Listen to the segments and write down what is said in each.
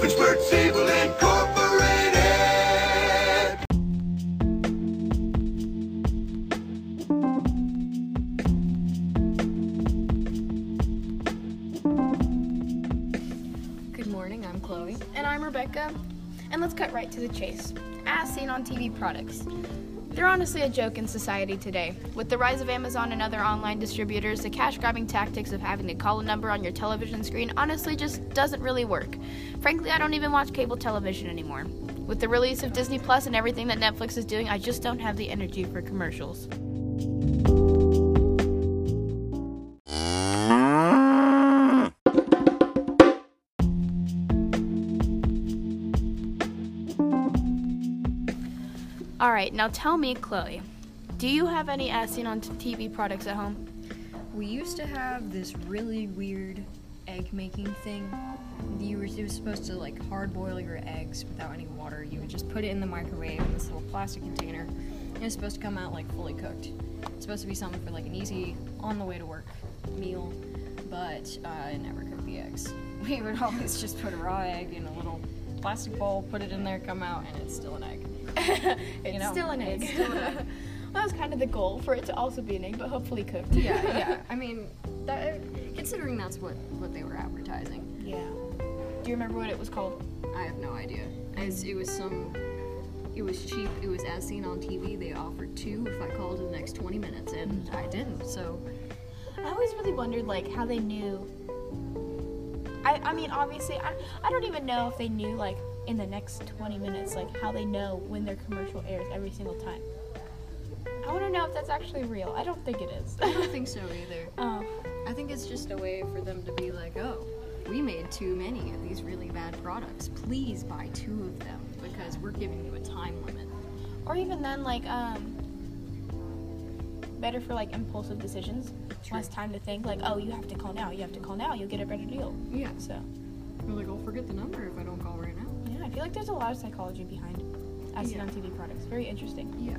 Doofenshmirtz Evil Incorporated. Good morning, I'm Chloe. And I'm Rebecca. And let's cut right to the chase. As seen on TV products. They're honestly a joke in society today. With the rise of Amazon and other online distributors, the cash grabbing tactics of having to call a number on your television screen honestly just doesn't really work. Frankly, I don't even watch cable television anymore. With the release of Disney Plus and everything that Netflix is doing, I just don't have the energy for commercials. Now tell me, Chloe, do you have any as seen on TV products at home? We used to have this really weird egg making thing. You were, it was supposed to like hard boil your eggs without any water. You would just put it in the microwave in this little plastic container. And it's supposed to come out like fully cooked. It's supposed to be something for like an easy on the way to work meal, but uh, it never cooked the eggs. We would always just put a raw egg in a little plastic bowl, put it in there, come out, and it's still an egg. it's know, still an egg. still an egg. that was kind of the goal for it to also be an egg, but hopefully cooked. yeah, yeah. I mean, that, considering that's what what they were advertising, yeah. Do you remember what it was called? I have no idea. As it was some, it was cheap. It was as seen on TV. They offered two if I called in the next 20 minutes, and mm. I didn't. So I always really wondered like how they knew. I, I mean, obviously, I, I don't even know if they knew like in the next 20 minutes, like how they know when their commercial airs every single time. I want to know if that's actually real. I don't think it is. I don't think so either. Oh, I think it's just a way for them to be like, oh, we made too many of these really bad products. Please buy two of them because we're giving you a time limit. or even then, like um, better for like impulsive decisions. True. Less time to think. Like, oh, you have to call now. You have to call now. You'll get a better deal. Yeah. So. We're like, I'll forget the number if I don't call right now. Yeah, I feel like there's a lot of psychology behind Yeah. on TV products. Very interesting. Yeah.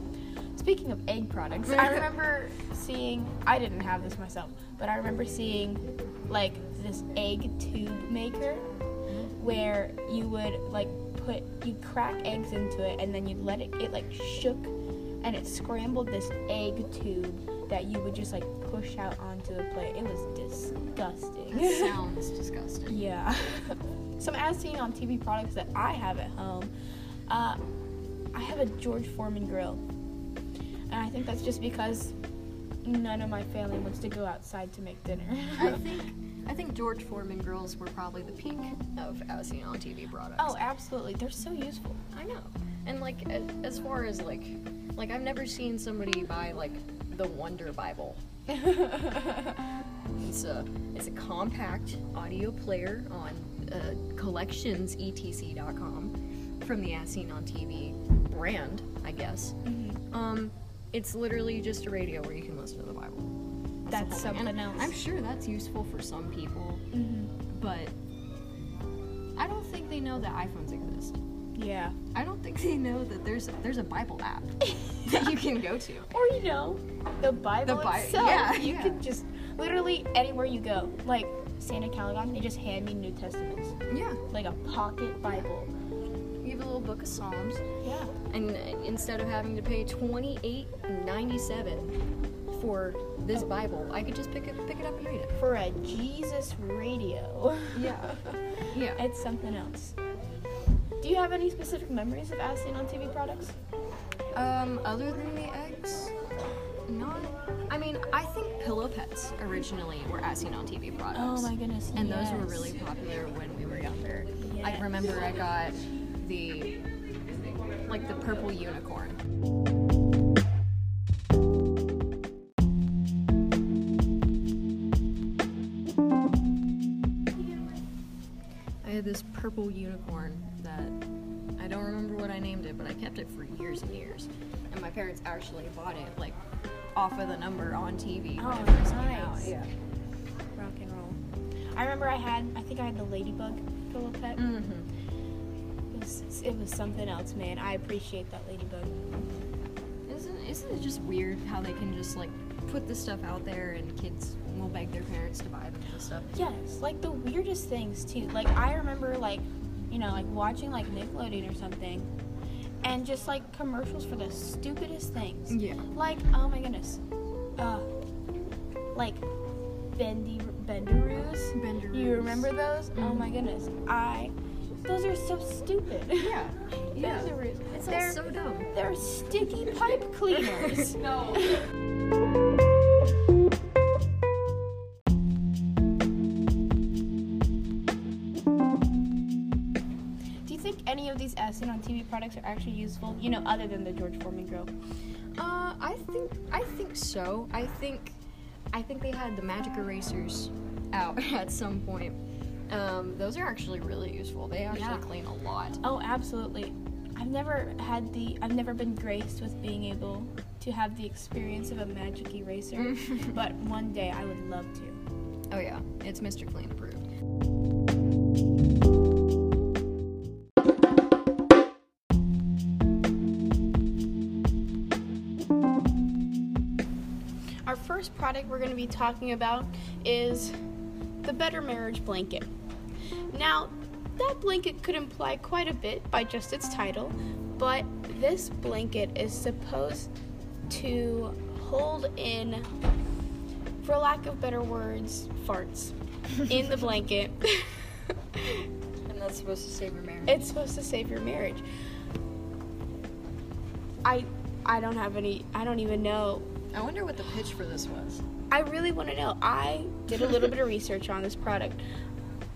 Speaking of egg products, I remember seeing, I didn't have this myself, but I remember seeing like this egg tube maker mm-hmm. where you would like put, you crack eggs into it and then you'd let it, it like shook and it scrambled this egg tube that you would just like push out onto the plate. It was disgusting. That sounds disgusting. Yeah. Some as seen on TV products that I have at home. Uh, I have a George Foreman grill. And I think that's just because none of my family wants to go outside to make dinner. I think I think George Foreman grills were probably the peak of as seen on TV products. oh, absolutely. They're so useful. I know. And like as far as like like I've never seen somebody buy like the Wonder Bible. It's a it's a compact audio player on uh, collectionsetc.com from the As Seen on TV brand, I guess. Um, it's literally just a radio where you can listen to the Bible. That's whole thing. And else. I'm sure that's useful for some people, hmm but I don't think they know that iPhones exist. Yeah. I don't think they know that there's there's a Bible app that you can go to. Or you know, the Bible The Bi- itself. yeah, you yeah. could just literally anywhere you go, like Santa Calagon, they just hand me New Testaments, Yeah, like a pocket Bible. you have a little book of Psalms, Yeah. and uh, instead of having to pay twenty eight ninety seven for this Bible, I could just pick it pick it up and read it. For a Jesus radio. Yeah, yeah. It's something else. Do you have any specific memories of as on TV products? Um, other than the eggs, not. Pillow pets originally were as seen on TV products. Oh my goodness. and those were really popular when we were younger. I remember I got the like the purple unicorn. I had this purple unicorn that I don't remember what I named it, but I kept it for years and years. And my parents actually bought it like off of the number on TV when Oh, it first came out. nice. Yeah. Rock and roll. I remember I had, I think I had the ladybug pillow pet. Mm-hmm. It, was, it was something else, man. I appreciate that ladybug. Isn't isn't it just weird how they can just like put this stuff out there and kids will beg their parents to buy them and stuff? Yes, like the weirdest things too. Like I remember like you know, like watching like Nickelodeon or something, and just like commercials for the stupidest things. Yeah. Like, oh my goodness, uh, like bendy bendaroos. Bendaroos. You remember those? Oh my goodness, I. Those are so stupid. Yeah. Yeah. Bendaroos. It's all they're, so dumb. they're sticky pipe cleaners. No. on TV products are actually useful? You know, other than the George Foreman grill. Uh, I think I think so. I think I think they had the magic erasers out at some point. Um, those are actually really useful. They actually Yeah. clean a lot. Oh, absolutely. I've never had the. I've never been graced with being able to have the experience of a magic eraser, but one day I would love to. Oh yeah, it's Mr. Clean approved. Product we're going to be talking about is the Better Marriage Blanket. Now, that blanket could imply quite a bit by just its title, but this blanket is supposed to hold in, for lack of better words, farts in the blanket. And that's supposed to save your marriage. it's supposed to save your marriage. I I don't have any I don't even know I wonder what the pitch for this was. I really want to know. I did a little bit of research on this product.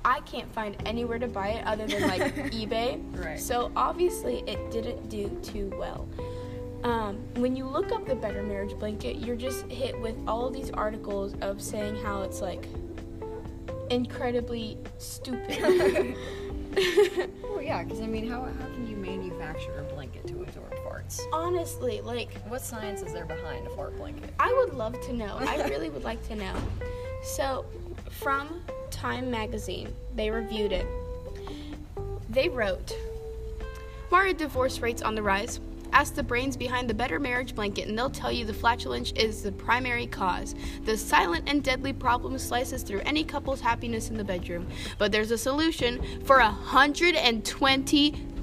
I can't find anywhere to buy it other than like eBay. Right. So obviously it didn't do too well. Um, when you look up the Better Marriage Blanket, you're just hit with all these articles of saying how it's like incredibly stupid. Well, yeah, because I mean, how, how can you manufacture a blanket to absorb Honestly, like What science is there behind a fart blanket? I would love to know. I really would like to know. So, from Time Magazine, they reviewed it. They wrote are divorce rates on the rise? Ask the brains behind the Better Marriage Blanket, and they'll tell you the flatulence is the primary cause. The silent and deadly problem slices through any couple's happiness in the bedroom. But there's a solution for $120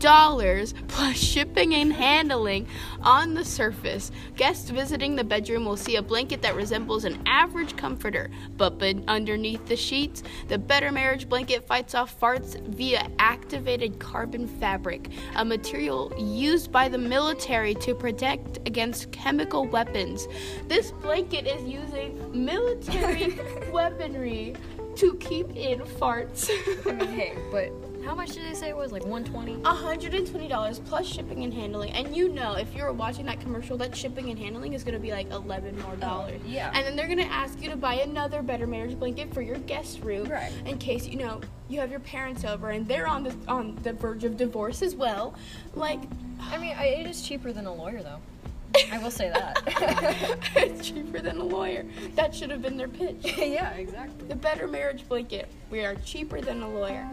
plus shipping and handling on the surface. Guests visiting the bedroom will see a blanket that resembles an average comforter, but underneath the sheets, the Better Marriage Blanket fights off farts via activated carbon fabric, a material used by the military to protect against chemical weapons. This blanket is using military weaponry to keep in farts. I mean, hey, but how much did they say it was? Like 120? $120 plus shipping and handling. And you know, if you're watching that commercial, that shipping and handling is going to be like 11 more oh, dollars. yeah. And then they're going to ask you to buy another Better Marriage blanket for your guest room. Right. In case, you know, you have your parents over and they're on the on the verge of divorce as well. Like I mean, it is cheaper than a lawyer, though. I will say that. it's cheaper than a lawyer. That should have been their pitch. yeah, exactly. The Better Marriage blanket. We are cheaper than a lawyer.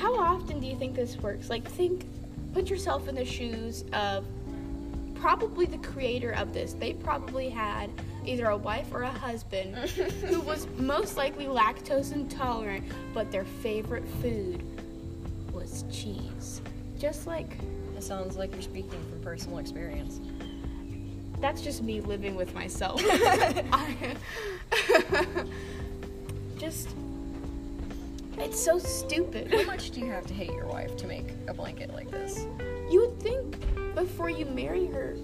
How often do you think this works? Like, think, put yourself in the shoes of probably the creator of this. They probably had either a wife or a husband who was most likely lactose intolerant, but their favorite food was cheese. Just like, It sounds like you're speaking from personal experience. that's just me living with myself. I- just, it's so stupid. How much do you have to hate your wife to make a blanket like this? You would think before you marry her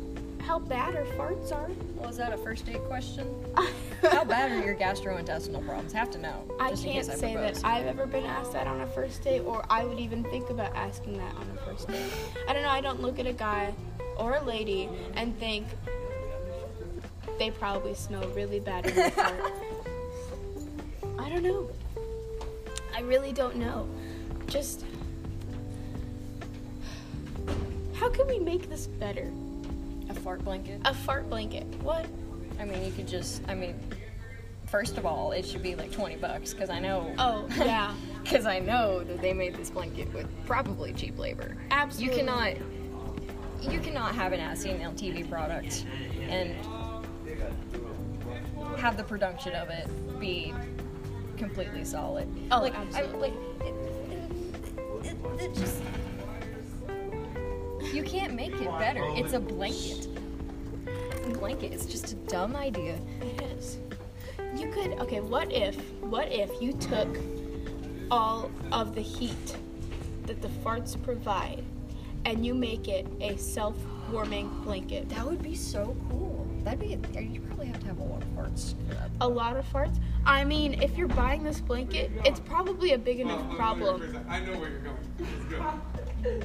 how bad her farts are. Well, is that a first date question? How bad are your gastrointestinal problems? Have to know. I can't I say that. I've ever been asked that on a first date, or I would even think about asking that on a first date. I don't know. I don't look at a guy or a lady and think they probably smell really bad in their fart. I don't know. I really don't know. Just how can we make this better? A fart blanket? A fart blanket. What? I mean, you could just, I mean, first of all, it should be like 20 bucks because I know. Oh, yeah. Because I know that they made this blanket with probably cheap labor. Absolutely. You cannot, you cannot have an as seen TV product and have the production of it be completely solid. Oh, like, absolutely. I, like, it, it, it just. You can't make it better. It's a blanket. A blanket. It's just a dumb idea. It is. You could okay, what if what if you took all of the heat that the farts provide and you make it a self-warming blanket? That would be so cool. That'd be. You probably have to have a lot of farts. A lot of farts? I mean, if you're buying this blanket, it's probably a big enough problem. I know where you're going. It's good.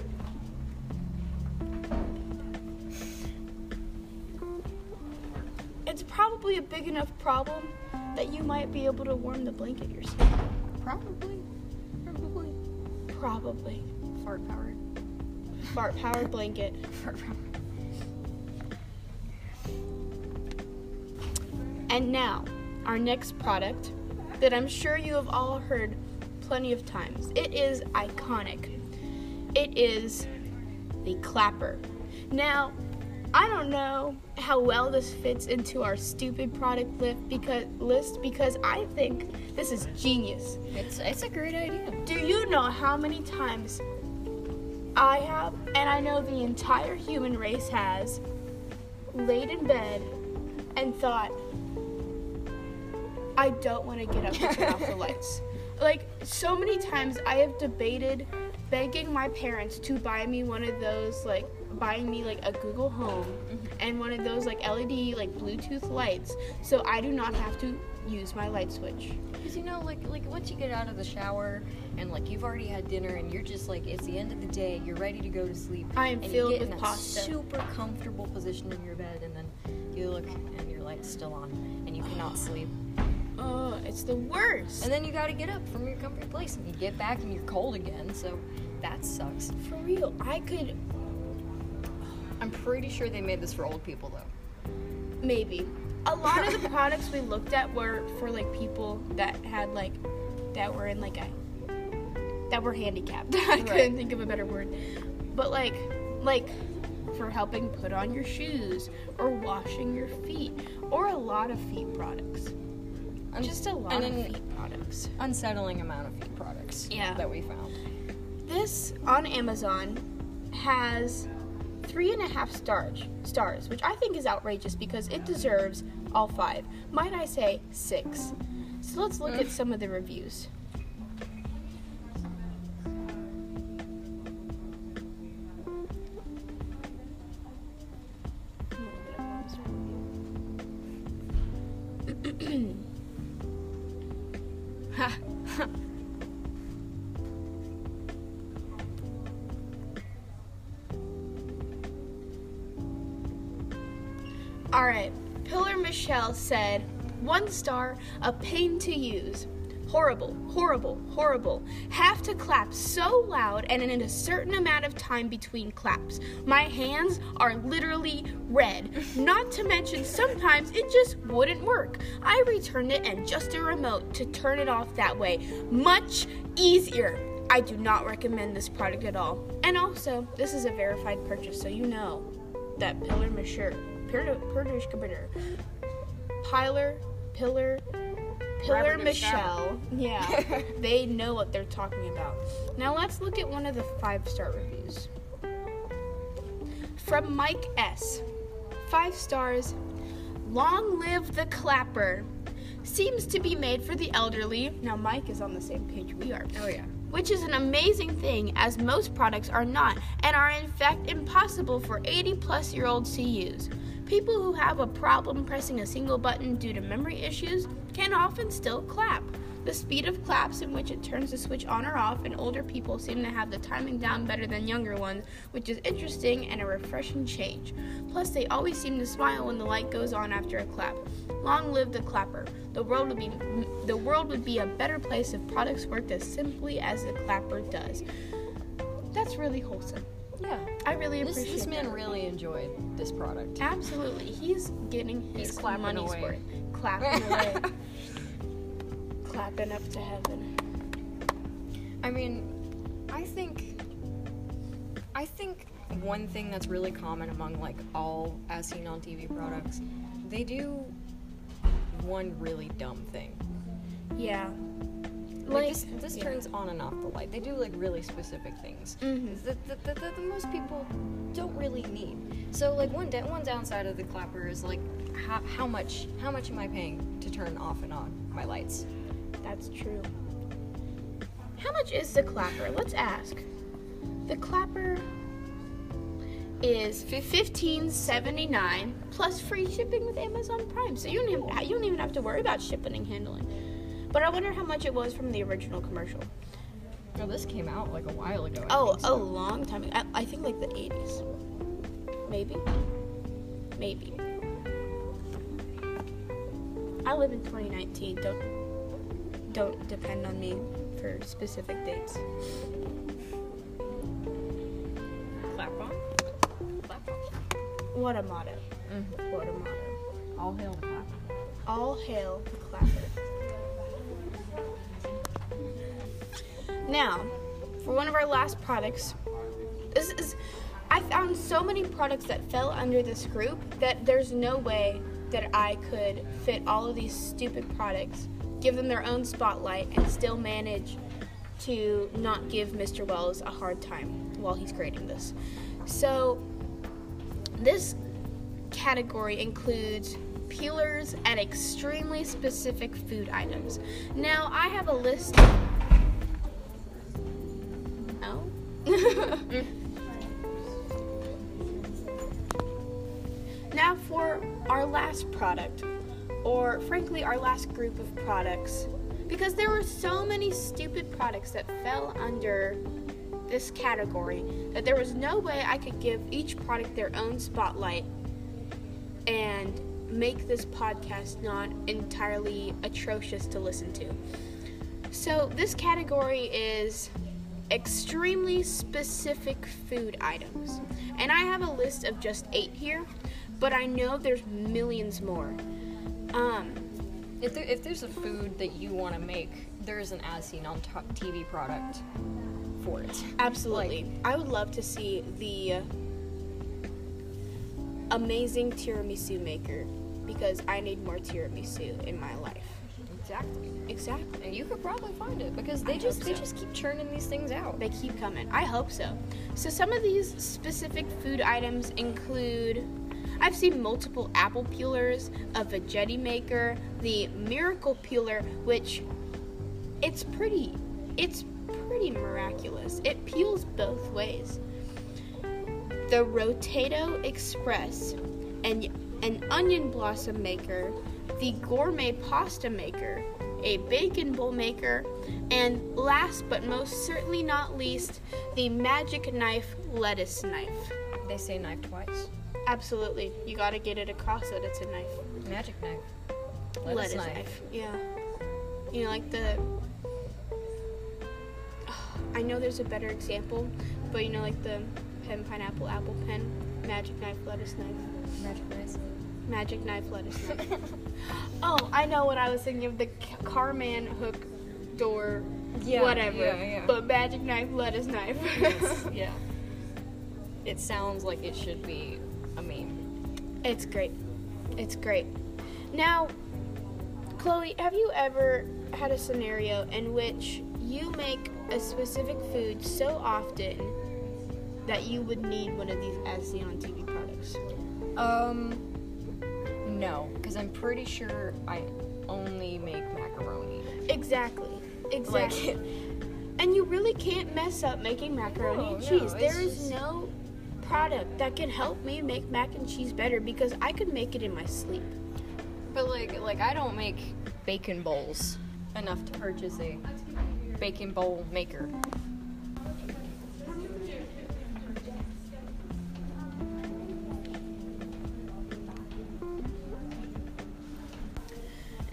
It's probably a big enough problem that you might be able to warm the blanket yourself. Probably. Probably. Probably. Fart powered. Fart powered blanket. Fart powered. And now, our next product that I'm sure you have all heard plenty of times. It is iconic. It is the clapper. Now, I don't know how well this fits into our stupid product list because list because I think this is genius. It's it's a great idea. Do you know how many times I have, and I know the entire human race has, laid in bed and thought, I don't want to get up to turn off the lights. Like, so many times I have debated begging my parents to buy me one of those, like, buying me, like, a Google Home mm-hmm. and one of those, like, LED, like, Bluetooth lights so I do not have to use my light switch. Because you know, like like once you get out of the shower and like you've already had dinner and you're just like it's the end of the day, you're ready to go to sleep. I am and filled you get with in pasta. super comfortable position in your bed, and then you look and your light's still on, and you cannot sleep. Oh, it's the worst. And then you got to get up from your comfy place, and you get back and you're cold again. So that sucks. For real, I could I'm pretty sure they made this for old people though. maybe. A lot of the products we looked at were for like people that had like that were in like a that were handicapped. I couldn't think of a better word. But like like for helping put on your shoes or washing your feet or a lot of feet products. Un- Just a lot of products. unsettling amount of feet products. Yeah. That we found. This on Amazon has three and a half stars, stars, which I think is outrageous because it deserves all five. Might I say six? So let's look at some of the reviews. Said, one star, a pain to use. Horrible, horrible, horrible. Have to clap so loud and in a certain amount of time between claps. My hands are literally red. Not to mention, sometimes it just wouldn't work. I returned it and just a remote to turn it off that way. Much easier. I do not recommend this product at all. And also, this is a verified purchase, so you know that Pillar Pillar, Pillar, Pillar, Pilar, Pillar, Pillar Rabbit Michelle. Yeah, they know what they're talking about. Now let's look at one of the five star reviews. From Mike S. Five stars. Long live the clapper. Seems to be made for the elderly. Now Mike is on the same page we are Oh yeah. which is an amazing thing as most products are not and are in fact impossible for 80 plus year olds to use. People who have a problem pressing a single button due to memory issues can often still clap. The speed of claps in which it turns the switch on or off, and older people seem to have the timing down better than younger ones, which is interesting and a refreshing change. Plus, they always seem to smile when the light goes on after a clap. Long live the clapper. The world would be the world would be a better place if products worked as simply as the clapper does. That's really wholesome. Yeah. I really This, appreciate this man that. really enjoyed this product. Absolutely, he's getting his He's clapping money's away. worth. Clapping away, clapping up to heaven. I mean, I think I think one thing that's really common among like all as seen on TV products, they do one really dumb thing. Yeah, Like, this, this yeah. turns on and off the light. They do like really specific things Mhm. that, that, that, that most people don't really need. So like one da- one downside of the clapper is like how, how much how much am I paying to turn off and on my lights? That's true. How much is the clapper? Let's ask. The clapper is fifteen seventy nine plus free shipping with Amazon Prime. So you don't even you don't even have to worry about shipping and handling. But I wonder how much it was from the original commercial. Well, this came out like a while ago. I Oh, think, a long time ago. I, I think like the eighties. Maybe. Maybe. I live in 2019. Don't don't depend on me for specific dates. clap on. Clap on. What a motto. Mm-hmm. What a motto. All hail the clapper. All hail Now, for one of our last products, this is I found so many products that fell under this group that there's no way that I could fit all of these stupid products, give them their own spotlight, and still manage to not give Mr. Wells a hard time while he's grading this. So, this category includes peelers and extremely specific food items. Now, I have a list. Now, for our last product, or frankly, our last group of products, because there were so many stupid products that fell under this category that there was no way I could give each product their own spotlight and make this podcast not entirely atrocious to listen to. So, this category is extremely specific food items. And I have a list of just eight here, but I know there's millions more. Um, If, there, if there's a food that you want to make, there is an as seen on TV product for it. Absolutely. I would love to see the amazing tiramisu maker because I need more tiramisu in my life. Exactly. Exactly. And you could probably find it because I they just hope they so. just keep churning these things out. They keep coming. I hope so. So some of these specific food items include I've seen multiple apple peelers, a veggetti maker, the miracle peeler, which it's pretty it's pretty miraculous. It peels both ways. The Rotato Express, and an onion blossom maker, the gourmet pasta maker, a bacon bowl maker, and last but most certainly not least, the magic knife lettuce knife. They say knife twice. Absolutely, you gotta get it across that it's a knife. Magic knife. Lettuce, knife. Yeah. You know, like the. I know there's a better example, but you know, like the pen, pineapple, apple pen, magic knife, lettuce knife, Magic knife. Magic knife, lettuce knife. oh, I know what I was thinking of the Carman hook door, Yeah, whatever. yeah, yeah. But magic knife, lettuce knife. Yeah. It sounds like it should be a meme. It's great. It's great. Now, Chloe, have you ever had a scenario in which you make a specific food so often that you would need one of these as seen on TV products? Um, no, because I'm pretty sure I only make macaroni. Exactly. Exactly. Like, and you really can't mess up making macaroni No, and cheese. it's there is just- no product that can help me make mac and cheese better because I could make it in my sleep. but like, like I don't make bacon bowls enough to purchase a bacon bowl maker.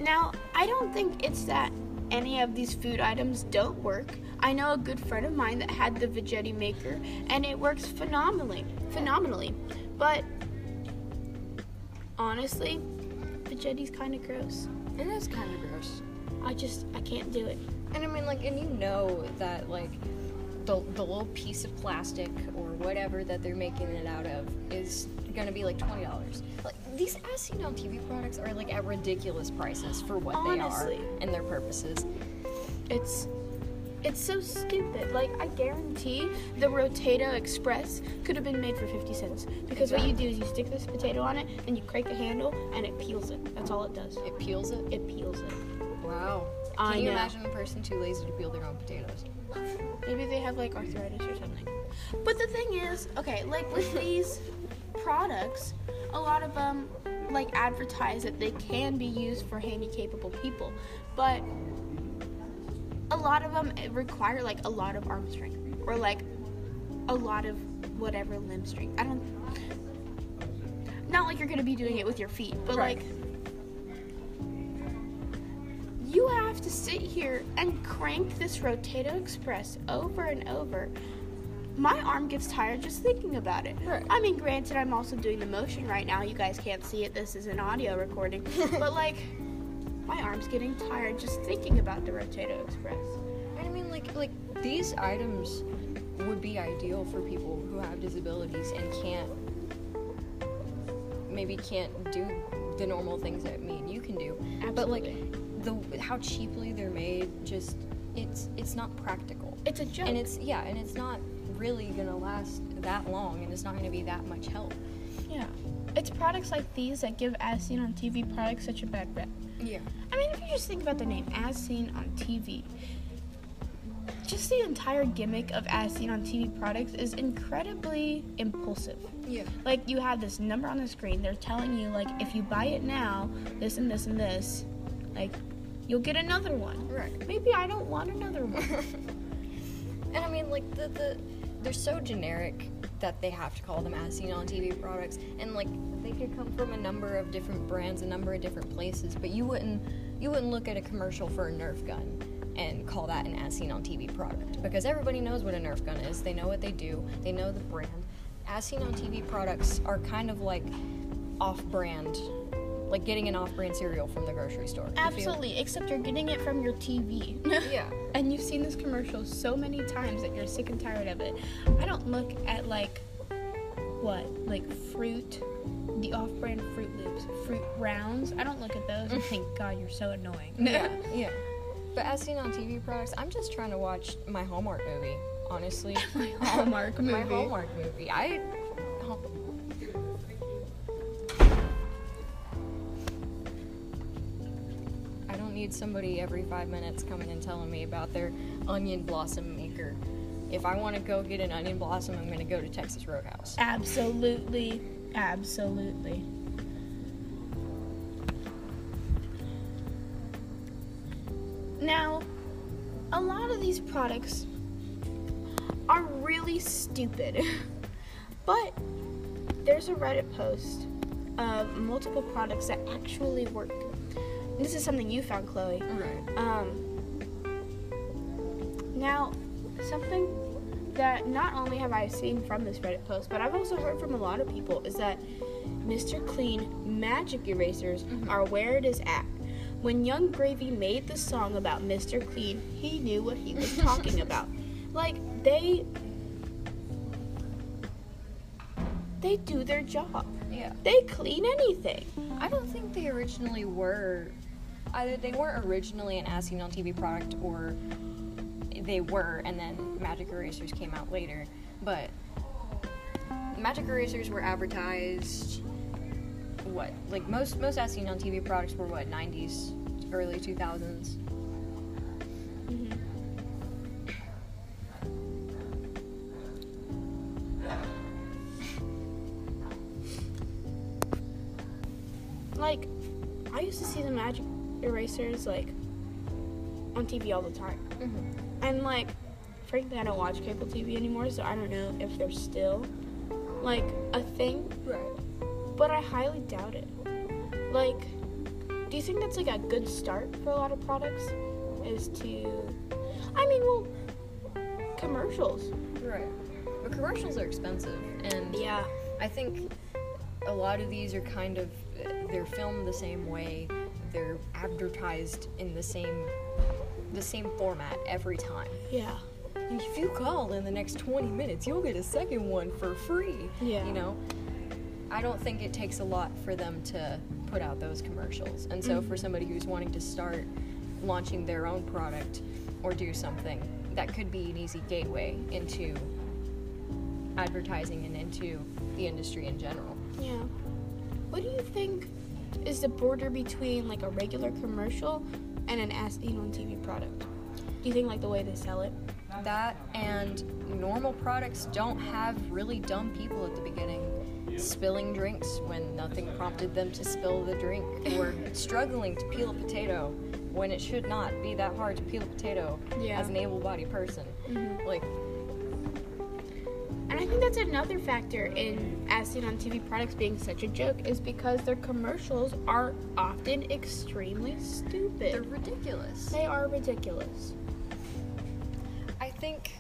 Now, I don't think it's that any of these food items don't work. I know a good friend of mine that had the veggetti maker and it works phenomenally. Phenomenally. But honestly, veggetti's kind of gross. It is kind of gross. I just I can't do it. And I mean, like, and you know that, like, the, the little piece of plastic or whatever that they're making it out of is gonna be like $20. Like, these as seen on TV products are, like, at ridiculous prices for what Honestly. they are and their purposes. It's it's so stupid. Like I guarantee the Rotato Express could have been made for 50 cents because what you do is you stick this potato on it and you crank the handle and it peels it. That's all it does. It peels it. It peels it. Wow. I Can you know. imagine a person too lazy to peel their own potatoes? Maybe they have like arthritis or something. But the thing is, okay, like with these products, a lot of them like advertise that they can be used for handy capable people, but a lot of them require like a lot of arm strength or like a lot of whatever limb strength. I don't. Not like you're gonna be doing it with your feet, but Right. like you have to sit here and crank this Rotato Express over and over. My arm gets tired just thinking about it. Right. I mean, granted, I'm also doing the motion right now. You guys can't see it. This is an audio recording. but, like, my arm's getting tired just thinking about the Rotato Express. I mean, like, like these items would be ideal for people who have disabilities and can't, maybe can't do the normal things that me and you can do. Absolutely. But like, the how cheaply they're made, just it's it's not practical. It's a joke. And it's yeah, and it's not really gonna last that long, and it's not gonna be that much help. yeah. It's products like these that give As Seen on TV products such a bad rep. Yeah. I mean, if you just think about the name As Seen on TV, just the entire gimmick of As Seen on TV products is incredibly impulsive. Yeah. Like, you have this number on the screen, they're telling you, like, if you buy it now, this and this and this, like, you'll get another one. Right. Maybe I don't want another one. And I mean, like the the they're so generic that they have to call them as seen on TV products, and like they could come from a number of different brands, a number of different places, but you wouldn't you wouldn't look at a commercial for a Nerf gun and call that an as seen on TV product because everybody knows what a Nerf gun is. They know what they do. They know the brand. As seen on TV products are kind of like off-brand, like getting an off-brand cereal from the grocery store. You Absolutely, except you're getting it from your TV. Yeah. And you've seen this commercial so many times that you're sick and tired of it. I don't look at like what? Like fruit, the off brand Froot Loops, fruit rounds. I don't look at those and think, God, you're so annoying. Yeah, yeah. But as seen on TV products, I'm just trying to watch my Hallmark movie. Honestly, My Hallmark my movie. My Hallmark movie. I. need somebody every five minutes coming and telling me about their onion blossom maker. If I want to go get an onion blossom, I'm going to go to Texas Roadhouse. Absolutely. Absolutely. Now, a lot of these products are really stupid. but there's a Reddit post of multiple products that actually work. This is something you found, Chloe. Right. Um, now, something that not only have I seen from this Reddit post, but I've also heard from a lot of people is that Mr. Clean magic erasers are where it is at. When Yung Gravy made the song about Mr. Clean, he knew what he was talking about. Like they they do their job. Yeah. They clean anything. I don't think they originally were. Either they weren't originally an as seen on TV product, or they were, and then Magic Erasers came out later. But Magic Erasers were advertised. What? Like most most as seen on TV products were what? 90s, early 2000s. Mm-hmm. Like, I used to see the magic erasers like on TV all the time, mm-hmm. and like, frankly, I don't watch cable TV anymore, so I don't know if they're still like a thing. Right. But I highly doubt it. Like, do you think that's like a good start for a lot of products? Is to, I mean, well, commercials. Right. But commercials are expensive, and Yeah. I think a lot of these are kind of they're filmed the same way. They're advertised in the same the same format every time. Yeah. And if you call in the next 20 minutes, you'll get a second one for free. Yeah. You know, I don't think it takes a lot for them to put out those commercials. And so for mm-hmm. somebody who's wanting to start launching their own product, or do something that could be an easy gateway into advertising and into the industry in general. Yeah. What do you think is the border between like a regular commercial and an as seen on TV product? Do you think like the way they sell it? That and normal products don't have really dumb people at the beginning spilling drinks when nothing prompted them to spill the drink or struggling to peel a potato when it should not be that hard to peel a potato Yeah. as an able-bodied person. Mm-hmm. Like And I think that's another factor in as seen on TV products being such a joke is because their commercials are often extremely stupid. they're ridiculous. They are ridiculous. I think.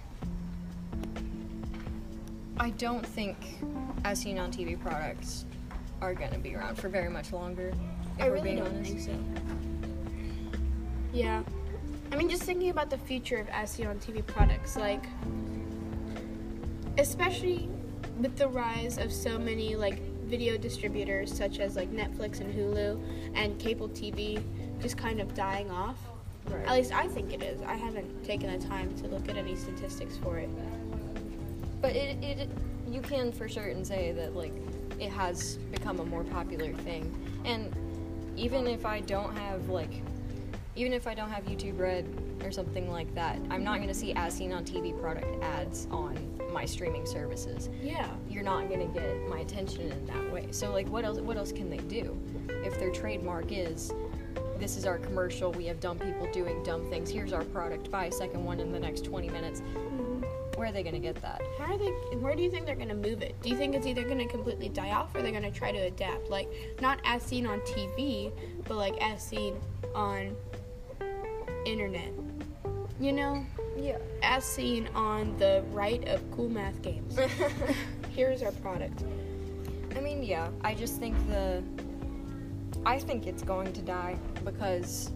I don't think as seen on TV products are going to be around for very much longer. If I we're really being don't honest. think so. Yeah. I mean, just thinking about the future of as seen on TV products, like, especially with the rise of so many like video distributors such as like Netflix and Hulu and cable TV just kind of dying off. Right. At least I think it is. I haven't taken the time to look at any statistics for it. But it, it, you can for certain say that like it has become a more popular thing. And even if I don't have like, even if I don't have YouTube Red or something like that, I'm not gonna see as seen on TV product ads on my streaming services. Yeah. You're not gonna get my attention in that way. So like, what else? What else can they do? If their trademark is, this is our commercial. We have dumb people doing dumb things. Here's our product. Buy a second one in the next 20 minutes. Mm-hmm. Where are they gonna get that? How are they? Where do you think they're gonna move it? Do you think it's either gonna completely die off or they're gonna try to adapt? Like not as seen on TV, but like as seen on internet. You know, Yeah. as seen on the right of cool math games. Here's our product. I mean, yeah. I just think the. I think it's going to die because,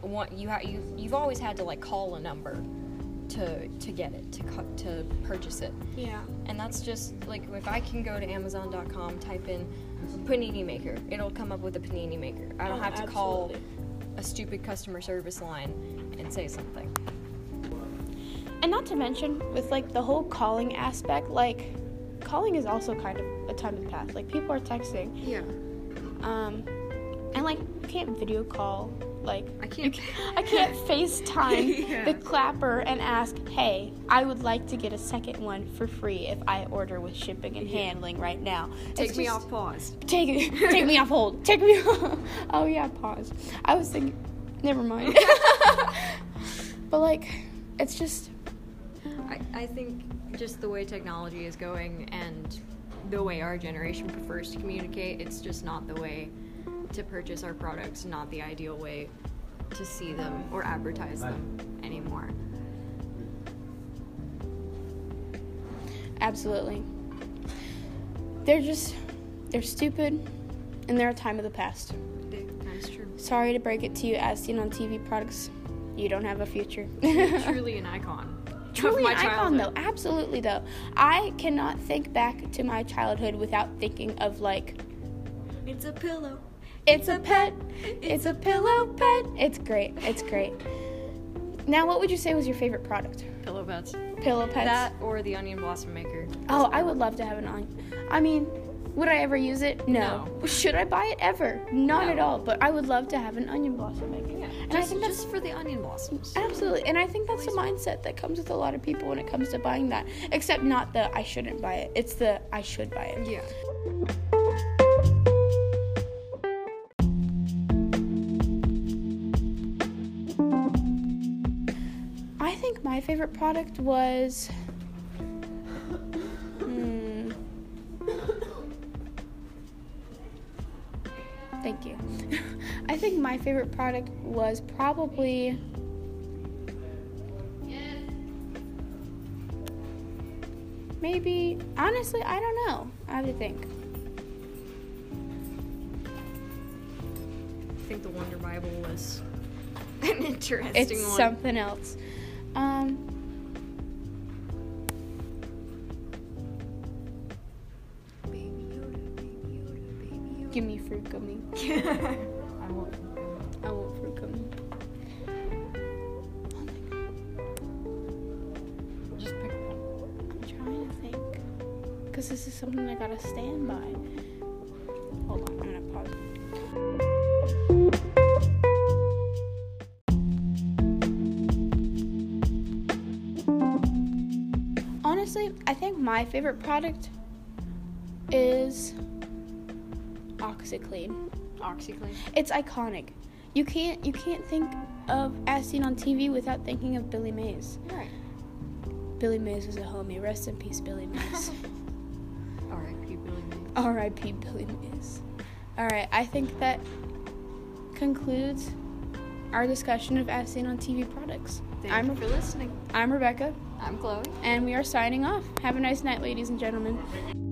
one, you ha- you you've always had to like call a number, to to get it to co- to purchase it, Yeah. and that's just like if I can go to Amazon.com, type in panini maker, it'll come up with a panini maker. I don't Oh, have to call a stupid customer service line and say something. And not to mention, with like the whole calling aspect, like calling is also kind of a time the past. Like people are texting, Yeah. um, and like you can't video call. Like I can't- ca- I can't FaceTime Yeah. the clapper and ask, "Hey, I would like to get a second one for free if I order with shipping and Yeah. handling right now." Take It's me just- off pause. Take it. Take me off hold. Take me. Off. Oh yeah, pause. I was thinking. Never mind. but like, it's just. I, I think just the way technology is going and the way our generation prefers to communicate, it's just not the way to purchase our products, not the ideal way to see them or advertise them anymore. Absolutely. They're just, they're stupid, and they're a time of the past. That's true. Sorry to break it to you, as seen on TV products, you don't have a future. Truly an icon. Truly of my an icon, though. Absolutely, though. I cannot think back to my childhood without thinking of like, It's a pillow. it's a pet, it's a pillow pet. It's great. It's great. Now, what would you say was your favorite product? Pillow pets. Pillow pets. That or the onion blossom maker. Oh, I would love to have an onion. I mean, would I ever use it? No. No. Should I buy it ever? Not No. at all. But I would love to have an onion blossom maker. And just, I think that's just for the onion blossoms. absolutely. And I think that's the mindset that comes with a lot of people when it comes to buying that. Except not the I shouldn't buy it. It's the I should buy it. Yeah. I think my favorite product was. Favorite product was probably. Maybe, honestly, I don't know. I have to think. I think the Wonder Bible was an interesting It's one. something else. Um, Baby Yoda, baby Yoda, baby Yoda. give me fruit gummy. I want I want fruit gummy. Because this is something I gotta stand by. Hold on, I'm gonna pause. Honestly, I think my favorite product is OxiClean. OxiClean. It's iconic. You can't you can't think of as seen on TV without thinking of Billy Mays. Right. Billy Mays was a homie. Rest in peace, Billy Mays. R.I.P. Billy Mays. R.I.P. Billy Mays. All right, I think that concludes our discussion of as seen on TV products. Thank I'm you for listening. I'm Rebecca, I'm Chloe. and we are signing off. Have a nice night, ladies and gentlemen.